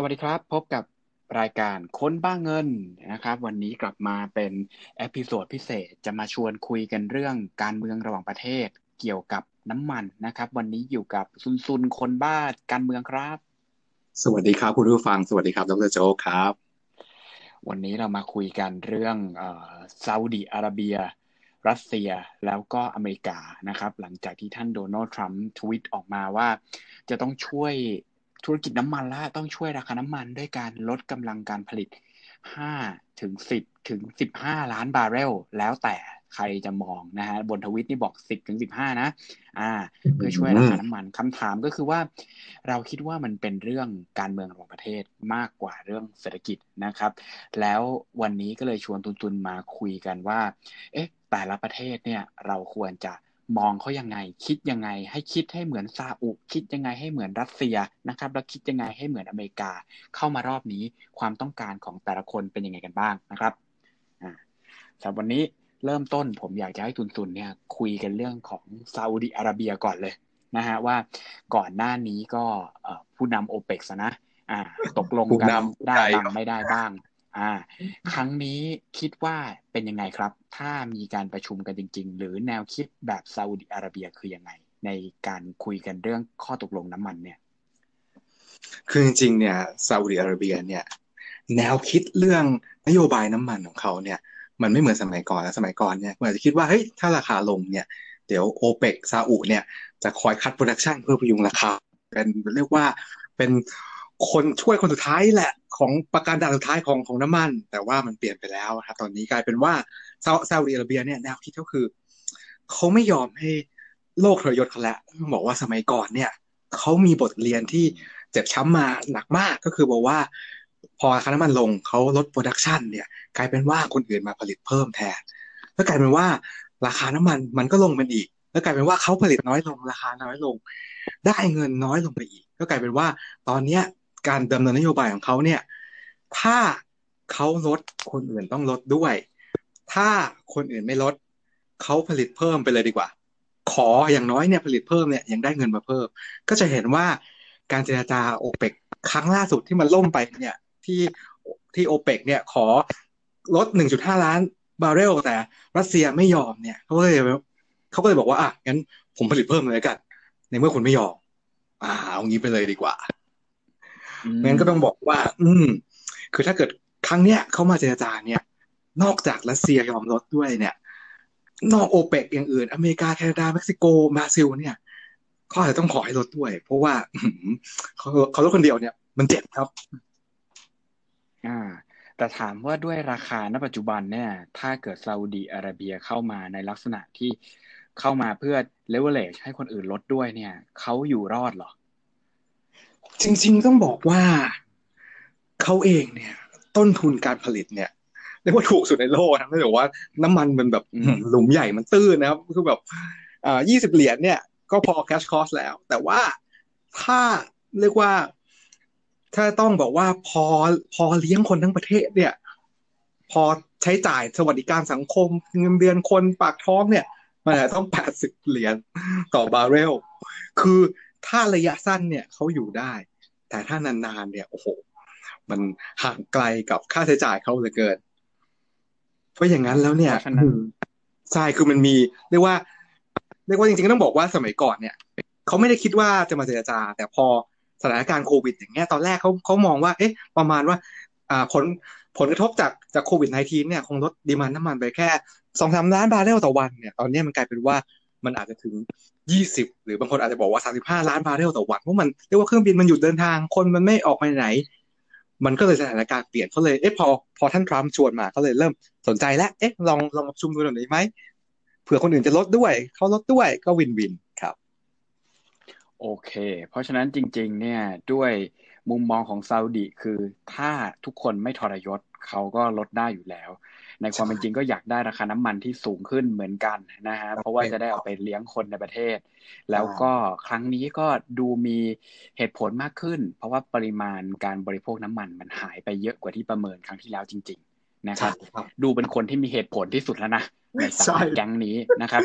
สวัสดีครับ พบกับรายการคนบ้าเงินนะครับ วันนี้กลับมาเป็น episode พิเศษจะมาชวนคุยกันเรื่องการเมืองระหว่างประเทศเกี่ยวกับน้ำมันนะครับ วันนี้อยู่กับซุนซุนคนบ้าการเมืองครับ สวัสดีครับคุณผู้ฟัง สวัสดีครับดรโจครับ วันนี้เรามาคุยกันเรื่องซาอุดีอาระเบีย รัสเซียแล้วก็อเมริกานะครับ หลังจากที่ท่านโดนัลด์ทรัมป์ทวีตออกมาว่าจะต้องช่วย ธุรกิจน้ำมันละต้องช่วยราคาน้ำมันด้วยการลดกำลังการผลิต 5 ถึง 10 ถึง 15 ล้านบาร์เรล แล้วแต่ใครจะมองนะฮะบนทวิตนี่บอก 10 ถึง 15 นะ อ่า เพื่อช่วยราคาน้ำมันคำถามก็คือว่า เราคิดว่ามันเป็นเรื่องการเมืองของประเทศมากกว่าเรื่องเศรษฐกิจนะครับ แล้ววันนี้ก็เลยชวนตุนๆมาคุยกันว่า เอ๊ะ แต่ละประเทศเนี่ยเราควรจะ มองเขายังไง คิดยังไง ให้คิดให้เหมือนซาอุคิดยังไงให้เหมือนรัสเซียนะครับแล้วคิดยังไงให้เหมือนอเมริกา เข้ามารอบนี้ความต้องการของแต่ละคนเป็นยังไงกันบ้างนะครับอ่าสำหรับวันนี้เริ่มต้นผมอยากจะให้ตุนตุนเนี่ยคุยกันเรื่องของซาอุดิอาระเบียก่อนเลยนะฮะว่าก่อนหน้านี้ก็ผู้นำโอเปกนะอ่าตกลงกันได้บ้างไม่ได้บ้าง อ่า ครั้งนี้คิดว่าเป็นยังไงครับ ถ้ามีการประชุมกันจริง ๆ หรือแนวคิดแบบซาอุดิอาระเบียคือยังไง ในการคุยกันเรื่องข้อตกลงน้ำมันเนี่ย คือจริงๆเนี่ยซาอุดิอาระเบียเนี่ย แนวคิดเรื่องนโยบายน้ำมันของเขาเนี่ย มันไม่เหมือนสมัยก่อนนะสมัยก่อนเนี่ยอาจจะคิดว่าเฮ้ยถ้าราคาลงเนี่ยเดี๋ยวโอเปกซาอุเนี่ยจะคอย cut production เพื่อพยุงราคาเป็นเรียกว่าเป็น คนช่วยคนสุดท้ายแหละ ของปราการด่านสุดท้ายของของน้ำมัน แต่ว่ามันเปลี่ยนไปแล้วครับตอนนี้กลายเป็นว่าซาซาอุดิอาระเบียเนี่ยแนวคิดก็คือเขาไม่ยอมให้โลกทรยศเขาแล้วบอกว่าสมัยก่อนเนี่ยเขามีบทเรียนที่เจ็บช้ำมาหนักมากก็คือบอกว่าพอราคาน้ำมันลงเขาลด production เนี่ยกลายเป็นว่าคนอื่นมาผลิตเพิ่มแทน แล้วกลายเป็นว่าราคาน้ำมันมันก็ลงเป็นอีก แล้วกลายเป็นว่าเขาผลิตน้อยลงราคาน้อยลง ได้เงินน้อยลงไปอีก ก็กลายเป็นว่าตอนเนี้ย การดำเนินนโยบายของเขาเนี่ย ถ้าเขาลดคนอื่นต้องลดด้วย ถ้าคนอื่นไม่ลดเขาผลิตเพิ่มไปเลยดีกว่า ขออย่างน้อยเนี่ยผลิตเพิ่มเนี่ยยังได้เงินมาเพิ่ม ก็จะเห็นว่าการเจรจาโอเปกครั้งล่าสุดที่มันล่มไปเนี่ยที่ที่โอเปกเนี่ยขอลด 1.5 ล้านบาร์เรลแต่รัสเซียไม่ยอมเนี่ยเขาก็เลยเขาก็เลยบอกว่าอะงั้นผมผลิตเพิ่มเลยกัน ในเมื่อคุณไม่ยอม อ่าเอางี้ไปเลยดีกว่า งั้นก็ต้องบอกว่า อืม คือถ้าเกิดครั้งเนี้ยเขามาเจรจาเนี่ย นอกจากรัสเซียยอมลดด้วยเนี่ย นอกโอเปกอย่างอื่น อเมริกาแคนาดาเม็กซิโกบราซิลเนี่ยเขาอาจจะต้องขอให้ลดด้วย เพราะว่าเขาเขาลดคนเดียวเนี่ย มันเจ็บครับ อ่า แต่ถามว่าด้วยราคาณปัจจุบันเนี่ย ถ้าเกิดซาอุดีอาระเบียเข้ามาในลักษณะที่เข้ามาเพื่อเลเวลเลชให้คนอื่นลดด้วยเนี่ยเขาอยู่รอดหรอ จริงๆต้องบอกว่าเขาเองเนี่ย ต้นทุนการผลิตเนี่ยเรียกว่าถูกสุดในโลกนะไม่บอกว่าน้ำมันมันแบบหลุมใหญ่มันตื้นนะครับคือแบบอ่ายี่สิบเหรียญเนี่ย ก็พอแคชคอสแล้ว แต่ว่าถ้าเรียกว่า ถ้าต้องบอกว่าพอพอเลี้ยงคนทั้งประเทศเนี่ย พอใช้จ่ายสวัสดิการสังคม เงินเดือนคนปากท้องเนี่ย มันจะต้องแปดสิบเหรียญต่อบาร์เรล คือ ถ้าระยะสั้นเนี่ยเขาอยู่ได้ แต่ถ้านานๆเนี่ยโอ้โห มันห่างไกลกับค่าใช้จ่ายเขาเหลือเกิน เพราะอย่างนั้นแล้วเนี่ยใช่คือมันมี เรียกว่า เรียกว่าจริงๆต้องบอกว่าสมัยก่อนเนี่ยเขาไม่ได้คิดว่าจะมาเจรจา แต่พอสถานการณ์โควิด อย่างเงี้ยตอนแรกเขาเขามองว่า เอ๊ะ ประมาณว่า อ่าผลผลกระทบจากจากโควิด -19 เนี่ยคงลด demand น้ำมันไปแค่สองสามล้านบาร์เรลต่อวันเนี่ย ตอนนี้มันกลายเป็นว่า มันอาจจะถึงยี่สิบหรือบางคนอาจจะบอกว่าสามสิบห้าล้านบาร์เรลต่อวันเพราะมันเรียกว่าเครื่องบินมันหยุดเดินทางคนมันไม่ออกไปไหน มันก็เลยสถานการณ์เปลี่ยนเขาเลยเอ๊ะพอพอท่านทรัมป์ชวนมาเขาเลยเริ่มสนใจแล้วเอ๊ะลองลองประชุมดูหน่อยไหมเผื่อคนอื่นจะลดด้วยเขาลดด้วยก็ win-winครับ โอเค เพราะฉะนั้นจริง ๆ เนี่ยด้วยมุมมองของซาอุดีคือถ้าทุกคนไม่ทรยศเขาก็ลดได้อยู่แล้ว ในความเป็นจริงก็อยากได้ราคาน้ำมันที่สูงขึ้นเหมือนกันนะฮะเพราะว่าจะได้เอาไปเลี้ยงคนในประเทศ แล้วก็ครั้งนี้ก็ดูมีเหตุผลมากขึ้น เพราะว่าปริมาณการบริโภคน้ำมันมันหายไปเยอะกว่าที่ประเมินครั้งที่แล้วจริง ๆ นะครับ ดูเป็นคนที่มีเหตุผลที่สุดแล้วนะในสายแก๊งนี้นะครับ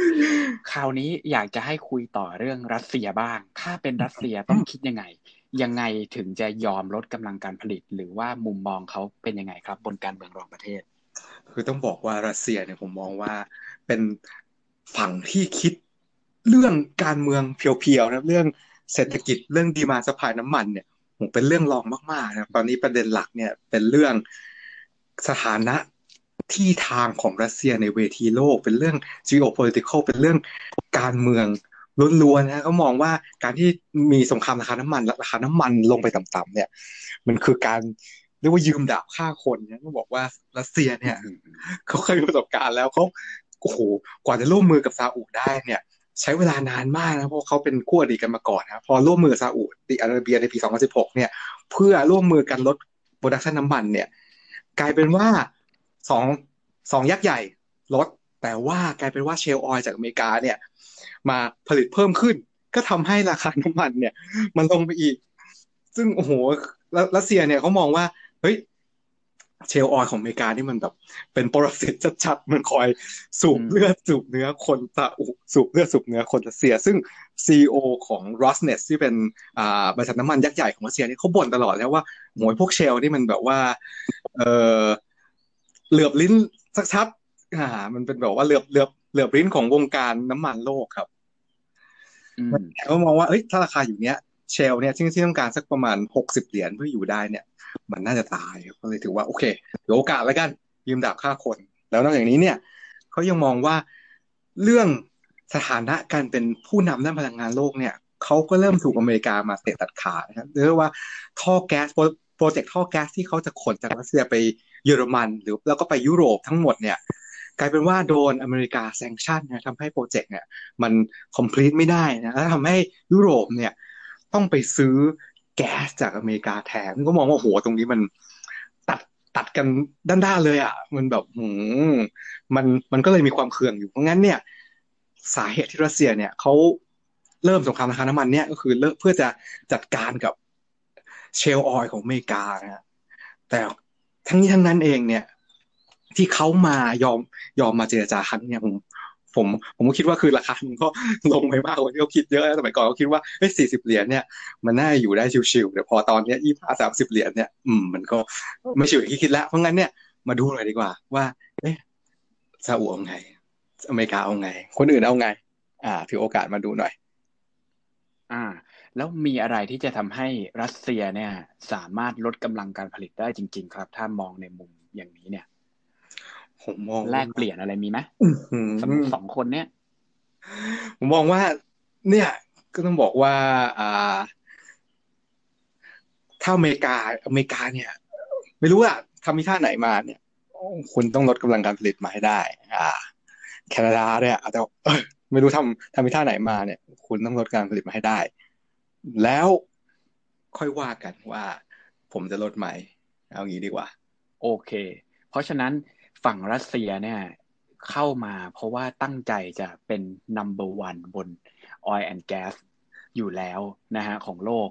คราวนี้อยากจะให้คุยต่อเรื่องรัสเซียบ้าง ถ้าเป็นรัสเซียต้องคิดยังไง ยังไงถึงจะยอมลดกำลังการผลิต หรือว่ามุมมองเขาเป็นยังไงครับ บนการเมืองรองประเทศ คือต้องบอกว่ารัสเซียเนี่ยผมมองว่าเป็นฝั่งที่คิดเรื่องการเมืองเพียวๆนะเรื่องเศรษฐกิจเรื่องดีมาสปายน้ำมันเนี่ยผมเป็นเรื่องรองมากๆนะตอนนี้ประเด็นหลักเนี่ยเป็นเรื่องสถานะที่ทางของรัสเซียในเวทีโลก เป็นเรื่อง geopolitical เป็นเรื่องการเมืองล้วนๆนะก็มองว่าการที่มีสงครามราคาน้ำมันราคาน้ำมันลงไปต่ำๆเนี่ย มันคือการ เรียกว่ายืมดาบฆ่าคนเนี่ยต้องบอกว่ารัสเซียเนี่ยเขาเคยมีประสบการณ์แล้วเขาโอ้โหกว่าจะร่วมมือกับซาอุได้เนี่ย ใช้เวลานานมากนะเพราะเขาเป็นคู่อริกันมาก่อนนะพอร่วมมือซาอุดิอาระเบียในปี 2016 เนี่ย เพื่อร่วมมือกันลด production น้ำมันเนี่ย กลายเป็นว่าสองสองยักษ์ใหญ่ลดแต่ว่ากลายเป็นว่า shale oil จากอเมริกาเนี่ย มาผลิตเพิ่มขึ้น ก็ทำให้ราคาน้ำมันเนี่ย มันลงไปอีก ซึ่งโอ้โหรัสเซียเนี่ยเขามองว่า เฮ้ย shale oil ของอเมริกานี่มันแบบ เป็นปรสิตชัดๆมันคอยสูบเลือดสูบเนื้อคนตะอุสูบเลือดสูบเนื้อคนรัสเซีย ซึ่งซีอของ r o s n e t ที่เป็นอ่าบริษัทน้ำมันยักษ์ใหญ่ของรัสเซียนี่เขาบ่นตลอดแล้วว่าหมวยพวกเชลนี่มันแบบว่า เออเหลือบลิ้นสักชัดอ่า มันเป็นแบบว่าเหลือบเหลือบเหลือบลิ้นของวงการน้ำมันโลกครับเขามองว่าเอ้ยถ้าราคาอยู่เนี้ยเชลเนี่ยที่ที่ต้องการสักประมาณหกสิบเหรียญเพื่ออยู่ได้เนี่ย มันน่าจะตายก็เลยถือว่าโอเคถือโอกาสแล้วกัน ยืมดาบฆ่าคน แล้วนอกจากนี้เนี่ยเขายังมองว่าเรื่องสถานะการเป็นผู้นำด้านพลังงานโลกเนี่ยเขาก็เริ่มถูกอเมริกามาเตะตัดขานะครับเรียกว่าท่อแก๊สโปรเจกต์ท่อแก๊สที่เขาจะขนจากรัสเซียไปเยอรมัน หรือแล้วก็ไปยุโรปทั้งหมดเนี่ยกลายเป็นว่าโดนอเมริกาแซงชั่นนะทำให้โปรเจกต์เนี่ยมันคอมพลีทไม่ได้นะแล้วทำให้ยุโรปเนี่ยต้องไปซื้อ แก๊สจากอเมริกาแทนก็มองว่าโหตรงนี้มันตัดตัดกันด้านๆเลยอะ่ะ มันแบบหืมมันมันก็เลยมีความเคืองอยู่เพราะงั้นเนี่ย สาเหตุที่รัสเซียเนี่ยเขาเริ่มสงครามราคาน้ำมันเนี่ยก็คือเพื่อจะจัดการกับเชลออยของอเมริกานะแต่ทั้งนี้ทั้งนั้นเองเนี่ย ที่เขามายอมยอมมาเจรจาครั้งเนี่ยผม ผมผมก็คิดว่าคือราคามันก็ลงไปมากกว่าที่เขาคิดเยอะสมัยก่อนเขาคิดว่าเฮ้ยสี่สิบเหรียญเนี่ยมันน่าอยู่ได้ชิวๆแต่พอตอนเนี้ยยี่ห้าสามสิบเหรียญเนี่ยอืมมันก็ไม่ชิวอย่างที่คิดแล้วเพราะงั้นเนี่ยมาดูหน่อยดีกว่า ว่าเอ๊ะซาอุเอาไง อเมริกาเอาไง คนอื่นเอาไง อ่า ถือโอกาสมาดูหน่อย อ่า แล้วมีอะไรที่จะทำให้รัสเซียเนี่ย สามารถลดกำลังการผลิตได้จริง ๆ ครับ ถ้ามองในมุมอย่างนี้เนี่ย ผมมองแลกเปลี่ยนอะไรมีไหมสมมติสองคนเนี้ยผมมองว่า เนี่ย ก็ต้องบอกว่า อ่า ถ้าอเมริกาอเมริกาเนี่ย ไม่รู้อะทำมีท่าไหนมาเนี่ยคุณต้องลดกำลังการผลิตมาให้ได้ อ่า แคนาดาเนี่ยอาจจะไม่รู้ทำทำมีท่าไหนมาเนี่ย คุณต้องลดการผลิตมาให้ได้ แล้วค่อยว่ากันว่า ผมจะลดไหม เอางี้ดีกว่า โอเค เพราะฉะนั้น ฝั่งรัสเซียเนี่ยเข้ามาเพราะว่าตั้งใจจะเป็น number one บน oil and gas อยู่แล้วนะฮะของโลก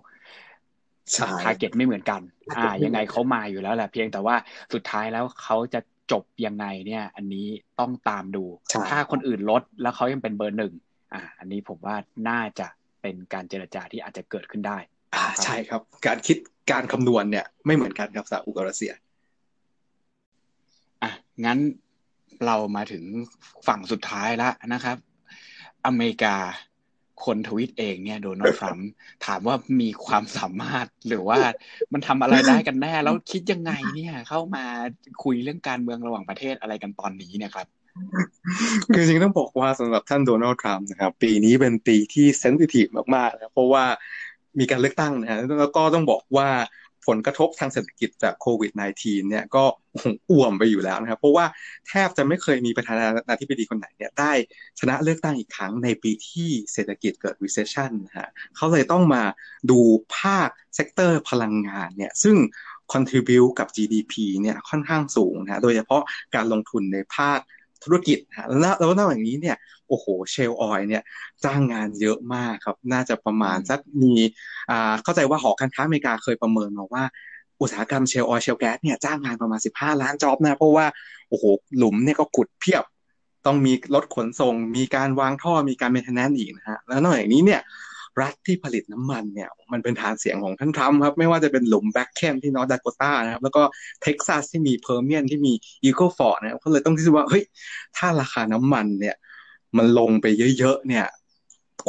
ทาร์เก็ตไม่เหมือนกัน อ่า ยังไงเขามาอยู่แล้วแหละเพียงแต่ว่าสุดท้ายแล้วเขาจะจบยังไงเนี่ย อันนี้ต้องตามดู ถ้าคนอื่นลดแล้วเขายังเป็นเบอร์หนึ่ง อ่า อันนี้ผมว่าน่าจะเป็นการเจรจาที่อาจจะเกิดขึ้นได้ อ่า ใช่ครับ การคิดการคำนวณเนี่ยไม่เหมือนกันครับซาอุกับรัสเซียอะ งั้นเรามาถึงฝั่งสุดท้ายแล้วนะครับ อเมริกาคนทวิตเองเนี่ยโดนัลด์ทรัมป์ถามว่ามีความสามารถหรือว่ามันทำอะไรได้กันแน่ แล้วคิดยังไงเนี่ย เข้ามาคุยเรื่องการเมืองระหว่างประเทศอะไรกันตอนนี้เนี่ยครับ คือจริงต้องบอกว่าสำหรับท่านโดนัลด์ทรัมป์นะครับ ปีนี้เป็นปีที่เซนซิทีฟมากๆนะเพราะว่ามีการเลือกตั้งนะฮะแล้วก็ต้องบอกว่า ผลกระทบทางเศรษฐกิจจากโควิด -19 เนี่ยก็อ่วมไปอยู่แล้วนะครับ เพราะว่าแทบจะไม่เคยมีประธานาธิบดีคนไหนเนี่ยได้ชนะเลือกตั้งอีกครั้งในปีที่เศรษฐกิจเกิด recession นะฮะเขาเลยต้องมาดูภาค sector พลังงานเนี่ยซึ่ง contribute กับ GDP เนี่ยค่อนข้างสูงนะโดยเฉพาะการลงทุนในภาค ธุรกิจนะแล้วแล้วนอกจากนี้เนี่ยโอ้โห shale oil เนี่ยจ้างงานเยอะมากครับ น่าจะประมาณสักมีอ่าเข้าใจว่าหอการค้าอเมริกาเคยประเมินมาว่าอุตสาหกรรม shale oil shale gas เนี่ยจ้างงานประมาณ 15 ล้าน job นะเพราะว่าโอ้โหหลุมเนี่ยก็ขุดเพียบ ต้องมีรถขนส่ง มีการวางท่อมีการ maintenance อีกนะฮะแล้วนอกจากนี้เนี่ย รัฐที่ผลิตน้ำมันเนี่ยมันเป็นฐานเสียงของท่านทรัมป์ครับ ไม่ว่าจะเป็นหลุม Bakken ที่นอร์ทดาโกตานะครับ แล้วก็เท็กซัสที่มี Permian ที่มีEagle Ford นะครับเขาเลยต้องคิดว่าเฮ้ยถ้าราคาน้ำมันเนี่ย มันลงไปเยอะๆเนี่ย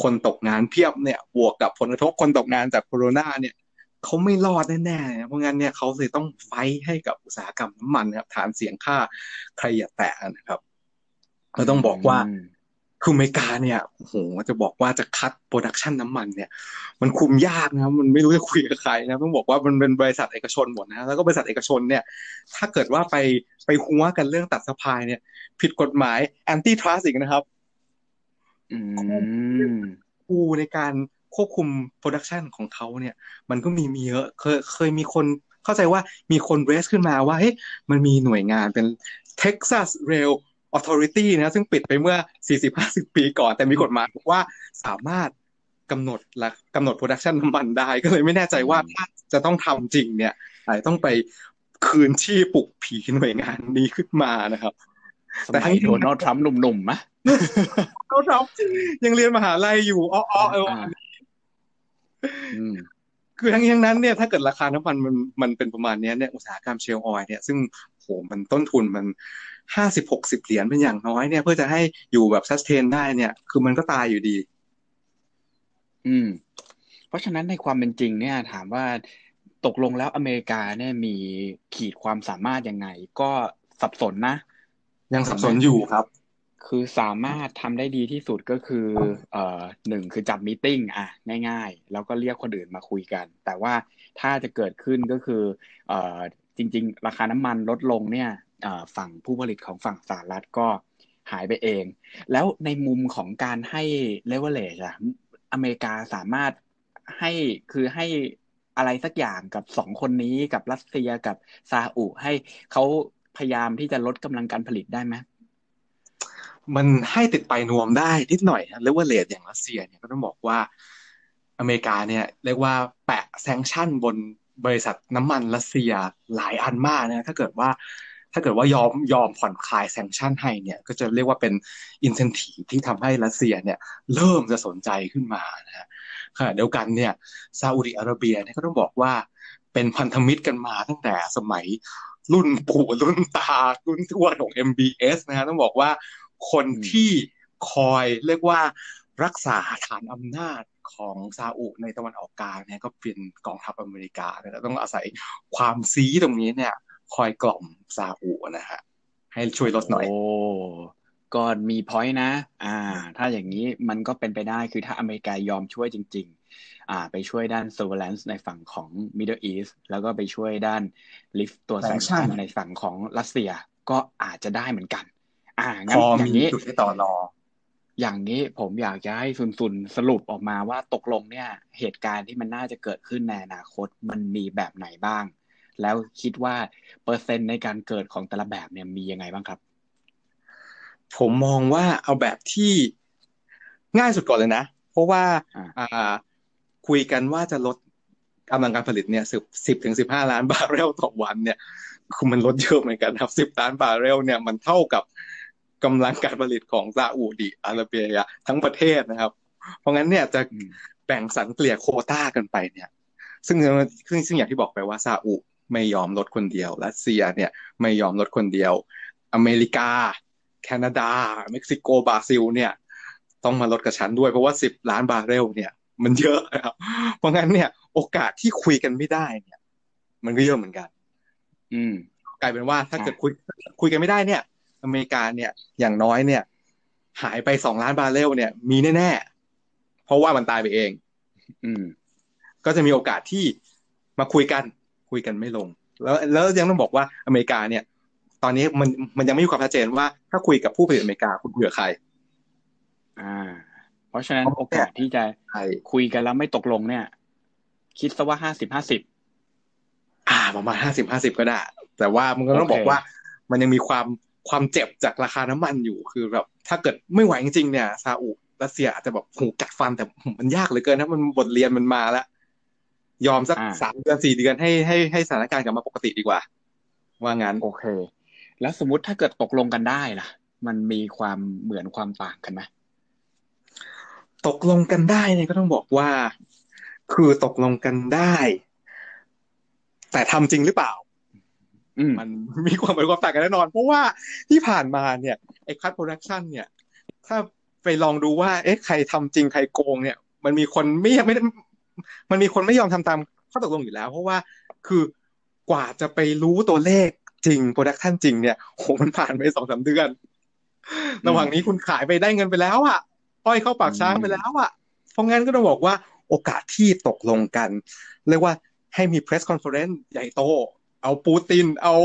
คนตกงานเพียบเนี่ยบวกกับผลกระทบคนตกงานจากโควิดเนี่ยเขาไม่รอดแน่ๆ เพราะงั้นเนี่ยเขาเลยต้อง fight ให้กับอุตสาหกรรมน้ำมันนะครับฐานเสียงข้าใครอย่าแตะนะครับเราต้องบอกว่า คืออเมริกาเนี่ยโอ้โหจะบอกว่าจะ cut production น้ำมันเนี่ย มันคุมยากนะครับมันไม่รู้จะคุยกับใครนะต้องบอกว่ามันเป็นบริษัทเอกชนหมดนะแล้วก็บริษัทเอกชนเนี่ย ถ้าเกิดว่าไปไปฮั้วกันเรื่องตัด supply เนี่ย ผิดกฎหมาย antitrust อีกนะครับคูในการควบคุม production ของเขาเนี่ย มันก็มีมีเยอะเคยเคยมีคนเข้าใจว่ามีคน raise ขึ้นมาว่าเฮ้ยมันมีหน่วยงานเป็น Texas Rail Authority นะซึ่งปิดไปเมื่อ 40-50 ปีก่อน แต่มีกฎหมายบอกว่าสามารถกำหนดละกำหนด production น้ำมันได้ ก็เลยไม่แน่ใจว่าถ้าจะต้องทำจริงเนี่ยอาจจะต้องไปคืนที่ปลุกผีหน่วยงานนี้ขึ้นมานะครับแต่ให้โดนัลด์ทรัมป์หนุ่มๆมะโดนัลด์ทรัมป์ยังเรียนมหาลัยอยู่อ้อเออคือทั้งนี้ทั้งนั้นเนี่ยถ้าเกิดราคาน้ำมันมันมันเป็นประมาณนี้เนี่ยอุตสาหกรรมเชลล์ออยเนี่ยซึ่งโหมันต้นทุนมัน ห้าสิบหกสิบเหรียญเป็นอย่างน้อยเนี่ย เพื่อจะให้อยู่แบบซัสเทนได้เนี่ย คือมันก็ตายอยู่ดี อืม เพราะฉะนั้นในความเป็นจริงเนี่ย ถามว่าตกลงแล้วอเมริกาเนี่ยมีขีดความสามารถยังไง ก็สับสนนะ ยังสับสนอยู่ครับ คือสามารถทำได้ดีที่สุดก็คือ เอ่อหนึ่งคือจัดมีติ้งอะง่าย ๆ แล้วก็เรียกคนอื่นมาคุยกัน แต่ว่าถ้าจะเกิดขึ้นก็คือ เอ่อจริง ๆ ราคาน้ำมันลดลงเนี่ย ฝั่งผู้ผลิตของฝั่งสหรัฐก็หายไปเอง แล้วในมุมของการให้เลเวลเลจอะอเมริกาสามารถให้คือให้อะไรสักอย่างกับสองคนนี้กับรัสเซียกับซาอุให้เขาพยายามที่จะลดกำลังการผลิตได้ไหมมันให้ติดปลายนวมได้นิดหน่อยเรียกว่าเลทอย่างรัสเซียเนี่ยก็ต้องบอกว่าอเมริกาเนี่ยเรียกว่าแปะ sanction บนบริษัทน้ำมันรัสเซียหลายอันมากนะถ้าเกิดว่า ถ้าเกิดว่ายอมยอมผ่อนคลายแซงชั่นให้เนี่ย ก็จะเรียกว่าเป็นอินเซนティที่ทำให้รัสเซียเนี่ยเริ่มจะสนใจขึ้นมานะฮะขณะเดียวกันเนี่ยซาอุดิอาระเบียเนี่ยก็ต้องบอกว่าเป็นพันธมิตรกันมาตั้งแต่สมัยรุ่นปู่รุ่นตา รุ่นทวดของ MBS นะฮะต้องบอกว่าคนที่คอยเรียกว่ารักษาฐานอำนาจของซาอุในตะวันออกกลางเนี่ยก็เป็นกองทัพอเมริกาเนี่ยต้องอาศัยความซีตรงนี้เนี่ย คอยกล่อมซาอุนะฮะให้ช่วยลดหน่อย โอ้ก็มีพอยต์นะ อ่า ถ้าอย่างนี้มันก็เป็นไปได้คือถ้าอเมริกายอมช่วยจริง ๆ อ่า ไปช่วยด้าน surveillance ในฝั่งของ Middle East แล้วก็ไปช่วยด้าน lift ตัวแซงชั่นในฝั่งของรัสเซียก็อาจจะได้เหมือนกัน อ่างั้นอย่างนี้จุดที่ต่อรอ อย่างนี้ผมอยากจะให้ซุนซุนสรุปออกมาว่าตกลงเนี่ย เหตุการณ์ที่มันน่าจะเกิดขึ้นในอนาคตมันมีแบบไหนบ้าง แล้วคิดว่าเปอร์เซ็นต์ในการเกิดของแต่ละแบบเนี่ยมียังไงบ้างครับ ผมมองว่าเอาแบบที่ง่ายสุดก่อนเลยนะ เพราะว่าอ่าคุยกันว่าจะลดกำลังการผลิตเนี่ยสิบสิบถึงสิบห้าล้านบาร์เรลต่อวันเนี่ยคือมันลดเยอะเหมือนกันครับสิบล้านบาร์เรลเนี่ยมันเท่ากับกำลังการผลิตของซาอุดิอาระเบียทั้งประเทศนะครับ เพราะงั้นเนี่ยจะแบ่งสันเกลี่ยโคต้ากันไปเนี่ย ซึ่งซึ่งซึ่งอย่างที่บอกไปว่าซาอุ ไม่ยอมลดคนเดียว รัสเซียเนี่ยไม่ยอมลดคนเดียว อเมริกา แคนาดา เม็กซิโก บราซิล เนี่ย ต้องมาลดกับฉันด้วยเพราะว่าสิบล้านบาร์เรลเนี่ย มันเยอะนะครับ เพราะงั้นเนี่ย โอกาสที่คุยกันไม่ได้เนี่ย มันก็เยอะเหมือนกัน อืม กลายเป็นว่าถ้าเกิดคุยคุยกันไม่ได้เนี่ย อเมริกาเนี่ยอย่างน้อยเนี่ย หายไปสองล้านบาร์เรลเนี่ย มีแน่ๆเพราะว่ามันตายไปเอง อืม ก็จะมีโอกาสที่มาคุยกัน คุยกันไม่ลง แล้วแล้วยังต้องบอกว่าอเมริกาเนี่ย ตอนนี้มันมันยังไม่มีความชัดเจนว่าถ้าคุยกับผู้ผลิตอเมริกาคุณคุยกับใคร อ่า เพราะฉะนั้นโอกาสที่จะคุยกันแล้วไม่ตกลงเนี่ย คิดซะว่าห้าสิบห้าสิบอ่าประมาณห้าสิบห้าสิบก็ได้ แต่ว่ามันก็ต้องบอกว่า มันยังมีความความเจ็บจากราคาน้ำมันอยู่คือแบบถ้าเกิดไม่ไหวจริงๆเนี่ยซาอุรัสเซียอาจจะแบบหูกัดฟันแต่มันยากเหลือเกินนะมันบทเรียนมันมาแล้ว ยอมสักสามเดือนสี่เดือนให้ให้ให้สถานการณ์กลับมาปกติดีกว่า ว่างั้นโอเค แล้วสมมติถ้าเกิดตกลงกันได้ล่ะ มันมีความเหมือนความต่างกันไหมตกลงกันได้เนี่ยก็ต้องบอกว่า คือตกลงกันได้ แต่ทำจริงหรือเปล่าอืมมันมีความเป็นความต่างกันแน่นอน เพราะว่าที่ผ่านมาเนี่ยไอ้ cut production เนี่ย ถ้าไปลองดูว่า เอ๊ะใครทำจริงใครโกงเนี่ย มันมีคนไม่ไม่ได้ มันมีคนไม่ยอมทำตามข้อตกลงอยู่แล้ว เพราะว่าคือกว่าจะไปรู้ตัวเลขจริง production จริงเนี่ยโหมันผ่านไปสองสามเดือน ระหว่างนี้คุณขายไปได้เงินไปแล้วอะอ้อยเข้าปากช้างไปแล้วอะเพราะงั้นก็ต้องบอกว่าโอกาสที่ตกลงกัน เรียกว่าให้มี press conference ใหญ่โต เอาปูติน เอา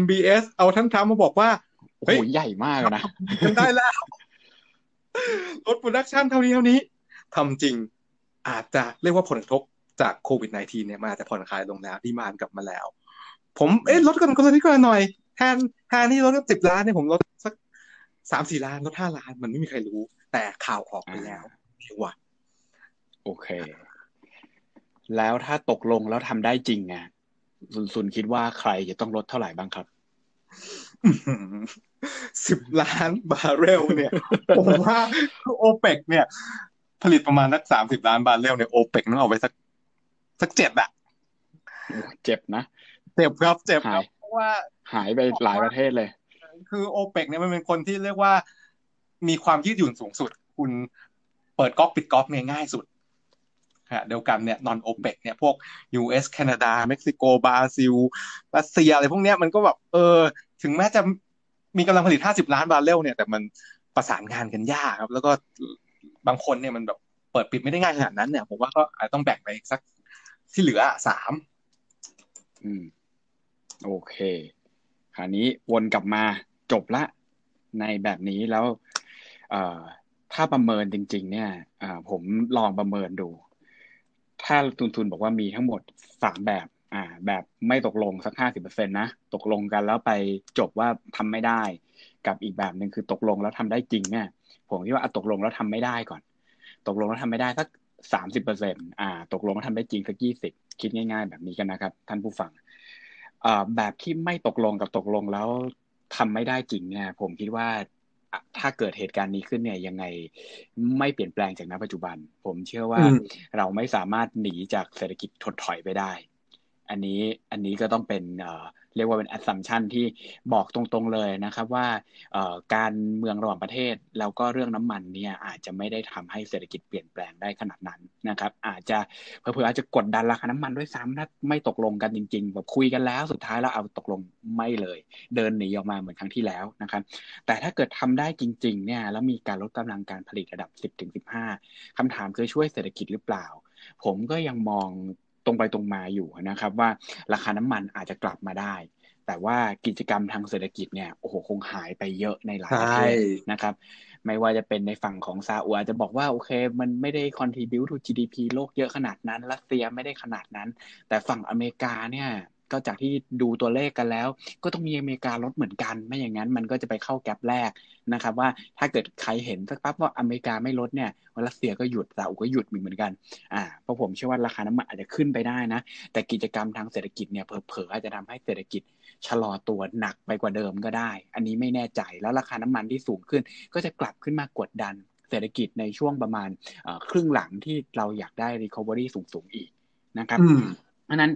MBS เอาท่านทรัมป์มาบอกว่าโอ้โหใหญ่มากนะกันได้แล้วลด production เท่านี้เท่านี้ทำจริง อาจจะเรียกว่าผลกระทบจากโควิด -19 เนี่ยมันอาจจะผ่อนคลายลงแล้ว demand กลับมาแล้ว ผมเอ๊ะลดกันคนละนิดคนละหน่อยแทนแทนที่ลดสิบล้านเนี่ยผมลดสักสามสี่ล้านลดห้าล้าน มันไม่มีใครรู้ แต่ข่าวออกไปแล้วเรียกว่าโอเค แล้วถ้าตกลงแล้วทำได้จริงไงซุนซุนคิดว่าใครจะต้องลดเท่าไหร่บ้างครับสิบล้านบาร์เรลเนี่ยผมว่าโอเปกเนี่ย ผลิตประมาณสักสามสิบล้านบาร์เรลเนี่ยโอเปกต้องเอาไปสักสักเจ็ดอะเจ็ดนะเจ็ดครับเจ็ดคหารับยเพราะว่าหายไปหลายประเทศเลย คือโอเปกเนี่ยมันเป็นคนที่เรียกว่ามีความยืดหยุ่นสูงสุด คุณเปิดก๊อกปิดก๊อกเนี่ยง่ายสุดฮะเดียวกันเนี่ย non-OPEC เนี่ยพวก US แคนาดาเม็กซิโกบราซิลรัสเซียอะไรพวกเนี้ยมันก็แบบเออ ถึงแม้จะมีกำลังผลิต 50 ล้านบาร์เรลเนี่ยแต่มันประสานงานกันยากครับ แล้วก็ บางคนเนี่ยมันแบบเปิดปิดไม่ได้ง่ายขนาดนั้นเนี่ยผมว่าก็อาจจะต้องแบ่งไปอีกสักที่เหลืออะสามอืม โอเคคราวนี้วนกลับมาจบละในแบบนี้แล้ว เอ่อ ถ้าประเมินจริง ๆ เนี่ยผมลองประเมินดู ถ้าทุนทุนบอกว่ามีทั้งหมดสามแบบ อ่า แบบไม่ตกลงสักห้าสิบเปอร์เซ็นตนะ ตกลงกันแล้วไปจบว่าทำไม่ได้ กับอีกแบบหนึ่งคือตกลงแล้วทำได้จริงเนี่ยผมคิดว่าอะตกลงแล้วทำไม่ได้ก่อน ตกลงแล้วทำไม่ได้สักสามสิบเปอร์เซ็นอ่า ตกลงแล้วทำได้จริงสักยี่สิบคิดง่าย ๆ แบบนี้กันนะครับ ท่านผู้ฟังเอ่อแบบที่ไม่ตกลงกับตกลงแล้วทำไม่ได้จริงเนี่ย ผมคิดว่าอะถ้าเกิดเหตุการณ์นี้ขึ้นเนี่ยยังไงไม่เปลี่ยนแปลงจากณปัจจุบัน ผมเชื่อว่าอืมเราไม่สามารถหนีจากเศรษฐกิจถดถอยไปได้ อันนี้อันนี้ก็ต้องเป็นเรียกว่าเป็น assumption ที่บอกตรงๆเลยนะครับ ว่าการเมืองระหว่างประเทศแล้วก็เรื่องน้ำมันเนี่ยอาจจะไม่ได้ทำให้เศรษฐกิจเปลี่ยนแปลงได้ขนาดนั้นนะครับ อาจจะเผื่ออาจจะกดดันราคาน้ำมันด้วยซ้ำถ้าไม่ตกลงกันจริงๆแบบคุยกันแล้วสุดท้ายแล้วเอาตกลงไม่เลย เดินหนีออกมาเหมือนครั้งที่แล้วนะครับ แต่ถ้าเกิดทำได้จริงๆเนี่ยแล้วมีการลดกำลังการผลิตระดับ 10-15คำถามคือช่วยเศรษฐกิจหรือเปล่า ผมก็ยังมอง รงไปตรงมาอยู่นะครับ ว่าราคาน้ำมันอาจจะกลับมาได้ แต่ว่ากิจกรรมทางเศรษฐกิจเนี่ยโอ้โหคงหายไปเยอะในหลายประเทศนะครับ ไม่ว่าจะเป็นในฝั่งของซาอุอาจจะบอกว่าโอเค มันไม่ได้ contribute to GDP โลกเยอะขนาดนั้นรัสเซียไม่ได้ขนาดนั้น แต่ฝั่งอเมริกาเนี่ย ก็จากที่ดูตัวเลขกันแล้ว ก็ต้องมีอเมริกาลดเหมือนกัน ไม่อย่างนั้นมันก็จะไปเข้าแกลบแรกนะครับ ว่าถ้าเกิดใครเห็นสักปั๊บว่าอเมริกาไม่ลดเนี่ยรัสเซียก็หยุดซาอุก็หยุดเหมือนกันอ่าเพราะผมเชื่อว่าราคาน้ำมันอาจจะขึ้นไปได้นะ แต่กิจกรรมทางเศรษฐกิจเนี่ยเผลอๆอาจจะทำให้เศรษฐกิจชะลอตัวหนักไปกว่าเดิมก็ได้ อันนี้ไม่แน่ใจแล้วราคาน้ำมันที่สูงขึ้น ก็จะกลับขึ้นมากดดันเศรษฐกิจในช่วงประมาณครึ่งหลังที่เราอยากได้ recovery สูงๆอีกนะครับ อืมเพราะฉะนั้น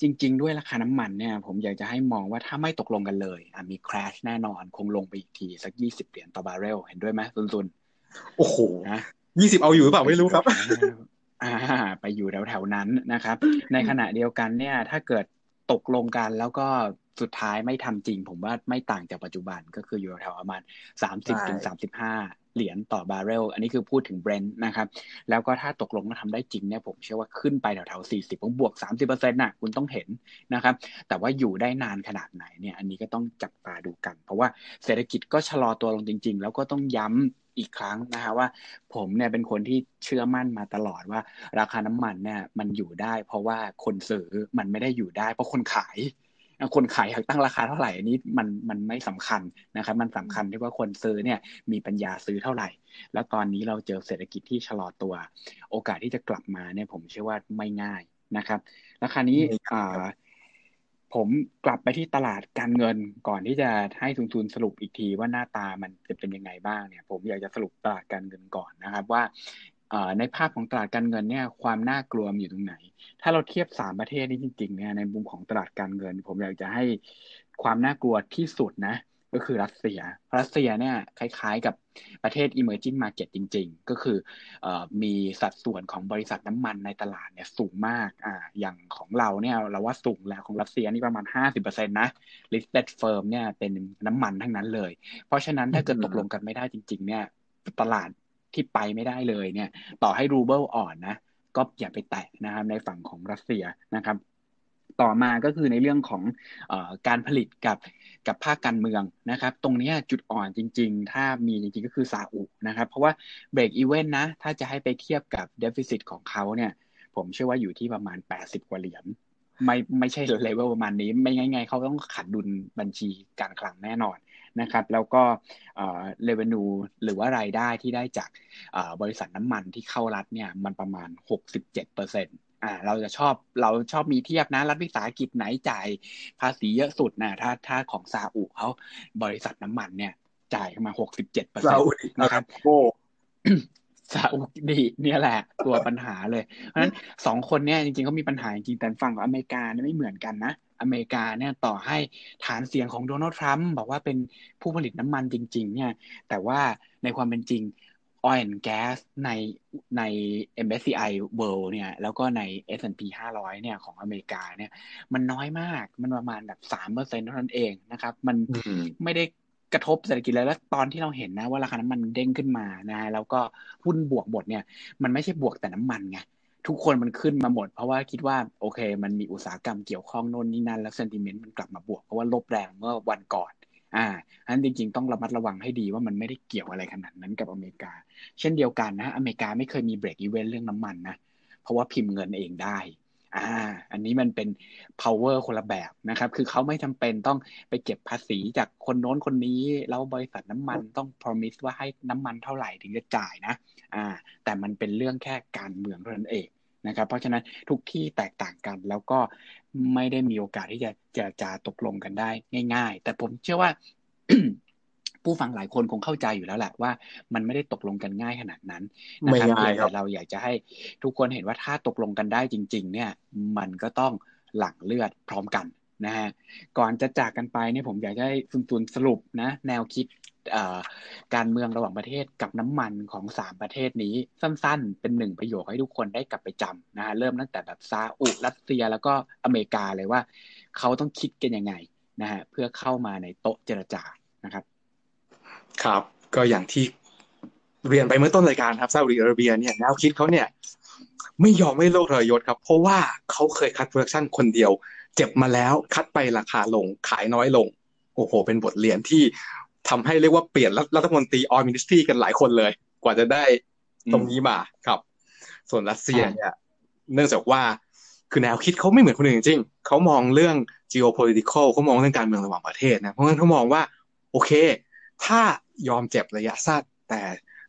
จริง ๆ ด้วยราคาน้ำมันเนี่ย ผมอยากจะให้มองว่าถ้าไม่ตกลงกันเลยอะมี crash แน่นอน คงลงไปอีกที สักยี่สิบเหรียญต่อบาร์เรลเห็นด้วยไหมซุนโอ้โหๆนะยี่สิบเอาอยู่หรือเปล่าไม่รู้ครับอ่าไปอยู่แถวๆนั้นนะครับ ในขณะเดียวกันเนี่ย ถ้าเกิดตกลงกันแล้วก็สุดท้ายไม่ทำจริง ผมว่าไม่ต่างจากปัจจุบันก็คืออยู่แถวๆประมาณสามสิบใช่ถึงสามสิบห้า เหรียญต่อบาร์เรล อันนี้คือพูดถึง Brent นะครับ แล้วก็ถ้าตกลงแล้วทำได้จริงเนี่ยผมเชื่อว่าขึ้นไปแถวๆสี่สิบผมบวกสามสิบเปอร์เซ็นต์น่ะคุณต้องเห็นนะครับ แต่ว่าอยู่ได้นานขนาดไหนเนี่ย อันนี้ก็ต้องจับตาดูกัน เพราะว่าเศรษฐกิจก็ชะลอตัวลงจริง ๆ แล้วก็ต้องย้ำอีกครั้งนะฮะว่า ผมเนี่ยเป็นคนที่เชื่อมั่นมาตลอดว่า ราคาน้ำมันเนี่ยมันอยู่ได้ เพราะว่าคนซื้อมันไม่ได้อยู่ได้ เพราะคนขาย คนขายอยากตั้งราคาเท่าไหร่อันนี้มันมันไม่สำคัญนะครับ มันสำคัญที่ว่าคนซื้อเนี่ยมีปัญญาซื้อเท่าไหร่ แล้วตอนนี้เราเจอเศรษฐกิจที่ชะลอตัว โอกาสที่จะกลับมาเนี่ยผมเชื่อว่าไม่ง่ายนะครับแล้วคราวนี้ไม่ง่ายครับอ่าผมกลับไปที่ตลาดการเงินก่อนที่จะให้ทุนทุนสรุปอีกทีว่าหน้าตามันจะเป็นยังไงบ้างเนี่ย ผมอยากจะสรุปตลาดการเงินก่อนนะครับ ว่า ในภาพของตลาดการเงินเนี่ยความน่ากลัวอยู่ตรงไหน ถ้าเราเทียบสามประเทศนี้จริงๆเนี่ยในมุมของตลาดการเงิน ผมอยากจะให้ความน่ากลัวที่สุดนะก็คือรัสเซีย รัสเซียเนี่ยคล้ายๆกับประเทศ emerging market จริง ๆ ก็คืออมีสัดส่วนของบริษัทน้ำมันในตลาดเนี่ยสูงมากอ่าอย่างของเราเนี่ยเราว่าสูงแล้วของรัสเซียนี่ประมาณ 50%นะ listed firm เนี่ยเป็นน้ำมันทั้งนั้นเลย เพราะฉะนั้นถ้าเกิดตกลงกันไม่ได้จริง ๆ เนี่ยตลาด ที่ไปไม่ได้เลยเนี่ย ต่อให้รูเบิลอ่อนนะก็อย่าไปแตะนะครับในฝั่งของรัสเซียนะครับ ต่อมาก็คือในเรื่องของอการผลิตกับกับภาคการเมืองนะครับ ตรงนี้จุดอ่อนจริง ๆ ถ้ามีจริง ๆ ก็คือซาอุนะครับ เพราะว่าbreakeven นะ ถ้าจะให้ไปเทียบกับ deficit ของเขาเนี่ย ผมเชื่อว่าอยู่ที่ประมาณ 80 กว่าเหรียญไม่ไม่ใช่เลเวลประมาณนี้ ยังไงๆเขาต้องขาดดุลบัญชีการคลังแน่นอน นะครับแล้วก็ revenue หรือว่ารายได้ที่ได้จากบริษัทน้ำมันที่เข้ารัฐเนี่ยมันประมาณ 67%เปอร์เซ็นต์อ่าเราจะชอบเราชอบมีเทียบนะรัฐวิสาหกิจไหนจ่ายภาษีเยอะสุดนะถ้าถ้าของซาอุเขาบริษัทน้ำมันเนี่ยจ่ายมาหกสิบเจ็ดเปอร์เซ็นต์นะครับโอ้ซาอุดีเนี่ยแหละตัวปัญหาเลย เพราะฉะนั้นสองคนเนี่ยจริงๆเขามีปัญหาจริงแต่ฝั่งของอเมริกาเนี่ยไม่เหมือนกันนะ อเมริกาเนี่ยต่อให้ฐานเสียงของโดนัลด์ทรัมป์บอกว่าเป็นผู้ผลิตน้ำมันจริง ๆ เนี่ย แต่ว่าในความเป็นจริง oil and gas ในใน MSCI World เนี่ย แล้วก็ใน S&P 500 เนี่ย ของอเมริกาเนี่ย มันน้อยมากมันประมาณแบบสามเปอร์เซ็นเท่านั้นเองนะครับ มันไม่ได้กระทบเศรษฐกิจเลยแล้วตอนที่เราเห็นนะว่าราคาน้ำมันเด้งขึ้นมานะแล้วก็หุ้นบวกหมดเนี่ย มันไม่ใช่บวกแต่น้ำมันไง ทุกคนมันขึ้นมาหมด เพราะว่าคิดว่าโอเค มันมีอุตสาหกรรมเกี่ยวข้องโน่นนี่นั่น แล้ว sentiment มันกลับมาบวกเพราะว่าลบแรงเมื่อวันก่อน อ่าฉะนั้นจริงๆ ต้องระมัดระวังให้ดีว่ามันไม่ได้เกี่ยวอะไรขนาดนั้นกับอเมริกา เช่นเดียวกันนะ อเมริกาไม่เคยมี breakeven เรื่องน้ำมันนะ เพราะว่าพิมพ์เงินเองได้ อ่า อันนี้มันเป็น power คนละแบบนะครับ คือเขาไม่จำเป็นต้องไปเก็บภาษีจากคนโน้นคนนี้ แล้วบริษัทน้ำมันต้อง promise ว่าให้น้ำมันเท่าไหร่ถึงจะจ่ายนะ อ่า แต่มันเป็นเรื่องแค่การเมืองเท่านั้นเองนะครับ เพราะฉะนั้นทุกที่แตกต่างกัน แล้วก็ไม่ได้มีโอกาสที่จะจะจะตกลงกันได้ง่าย ๆ แต่ผมเชื่อว่า ผู้ฟังหลายคนคงเข้าใจอยู่แล้วแหละว่ามันไม่ได้ตกลงกันง่ายขนาดนั้นนะครับแต่เราอยากจะให้ทุกคนเห็นว่าถ้าตกลงกันได้จริง ๆ เนี่ย มันก็ต้องหลั่งเลือดพร้อมกันนะฮะก่อนจะจากกันไปเนี่ยผมอยากให้ซุนซุนสรุปนะ แนวคิดการเมืองระหว่างประเทศกับน้ำมันของสามประเทศนี้สั้นๆ เป็นหนึ่งประโยคให้ทุกคนได้กลับไปจำนะฮะเริ่มตั้งแต่แบบซาอุรัสเซียแล้วก็อเมริกาเลยว่า เขาต้องคิดกันยังไงนะฮะเพื่อเข้ามาในโต๊ะเจรจานะครับ ครับ ก็อย่างที่เรียนไปเมื่อต้นรายการครับซาอุดิอาระเบียเนี่ยแนวคิดเขาเนี่ย ไม่ยอมให้โลกทรยศครับ เพราะว่าเขาเคย cut production คนเดียว เจ็บมาแล้ว cut ไปราคาลงขายน้อยลง โอ้โห เป็นบทเรียนที่ทำให้เรียกว่าเปลี่ยนรัฐมนตรี oil ministry กันหลายคนเลย กว่าจะได้ตรงนี้มาครับ ส่วนรัสเซียเนี่ย เนื่องจากว่าคือแนวคิดเขาไม่เหมือนคนอื่นจริงเขามองเรื่อง geopolitical เขามองเรื่องการเมืองระหว่างประเทศนะเพราะงั้นเขามองว่า โอเค ถ้ายอมเจ็บระยะสั้นแต่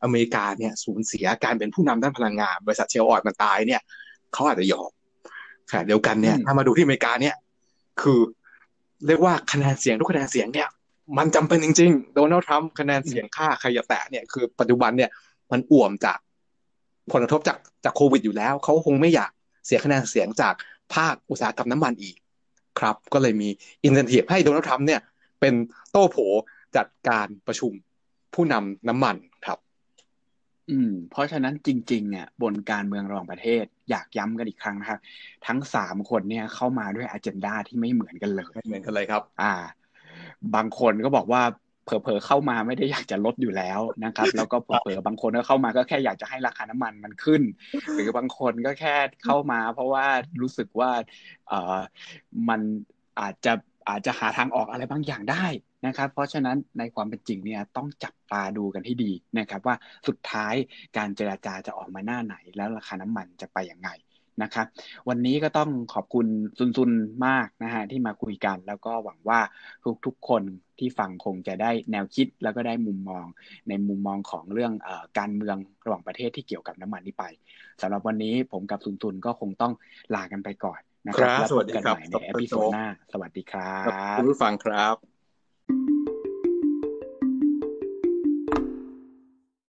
อเมริกาเนี่ยสูญเสียการเป็นผู้นำด้านพลังงาน บริษัทเชลออยมันตายเนี่ยเขาอาจจะยอมค่ะเดียวกันเนี่ยถ้ามาดูที่อเมริกาเนี่ย คือเรียกว่าคะแนนเสียงทุกคะแนนเสียงเนี่ย มันจำเป็นจริงๆโดนัลด์ทรัมป์คะแนนเสียงค่าใครจะแตะเนี่ยคือปัจจุบันเนี่ยมันอ่วมจากผลกระทบจากจากโควิดอยู่แล้ว เขาคงไม่อยากเสียคะแนนเสียงจากภาคอุตสาหกรรมน้ำมันอีก ครับ ก็เลยมีอินเทนทีฟให้โดนัลด์ทรัมป์เนี่ยเป็นโต้โผ จัดการประชุมผู้นำน้ำมันครับ อืม เพราะฉะนั้นจริง ๆ เนี่ย บนการเมืองระหว่างประเทศ อยากย้ำกันอีกครั้งนะครับ ทั้งสามคนเนี่ยเข้ามาด้วยอเจนดาที่ไม่เหมือนกันเลยไม่เหมือนกันเลยครับ อ่า บางคนก็บอกว่าเผลอๆเข้ามาไม่ได้อยากจะลดอยู่แล้วนะครับ แล้วก็เผลอๆบางคนก็เข้ามาก็แค่อยากจะให้ราคาน้ำมันมันขึ้น หรือบางคนก็แค่เข้ามา เพราะว่ารู้สึกว่าเออมันอาจจะอาจจะหาทางออกอะไรบางอย่างได้ นะครับ เพราะฉะนั้นในความเป็นจริงเนี่ยต้องจับตาดูกันให้ดีนะครับ ว่าสุดท้ายการเจราจาจะออกมาหน้าไหน แล้วราคาน้ำมันจะไปอย่างไงนะครับ วันนี้ก็ต้องขอบคุณซุนซุนมากนะฮะที่มาคุยกัน แล้วก็หวังว่าทุกๆคนที่ฟังคงจะได้แนวคิดแล้วก็ได้มุมมอง ในมุมมองของเรื่องอการเมืองระหว่างประเทศที่เกี่ยวกับน้ำมันนี้ไปสำหรับวันนี้ผมกับซุนซุนก็คงต้องลากันไปก่อนนะครับแล้วพบกันใหม่ในเอพิโซดหน้าสวัสดีครับคุณผู้ฟังครับ Thank you.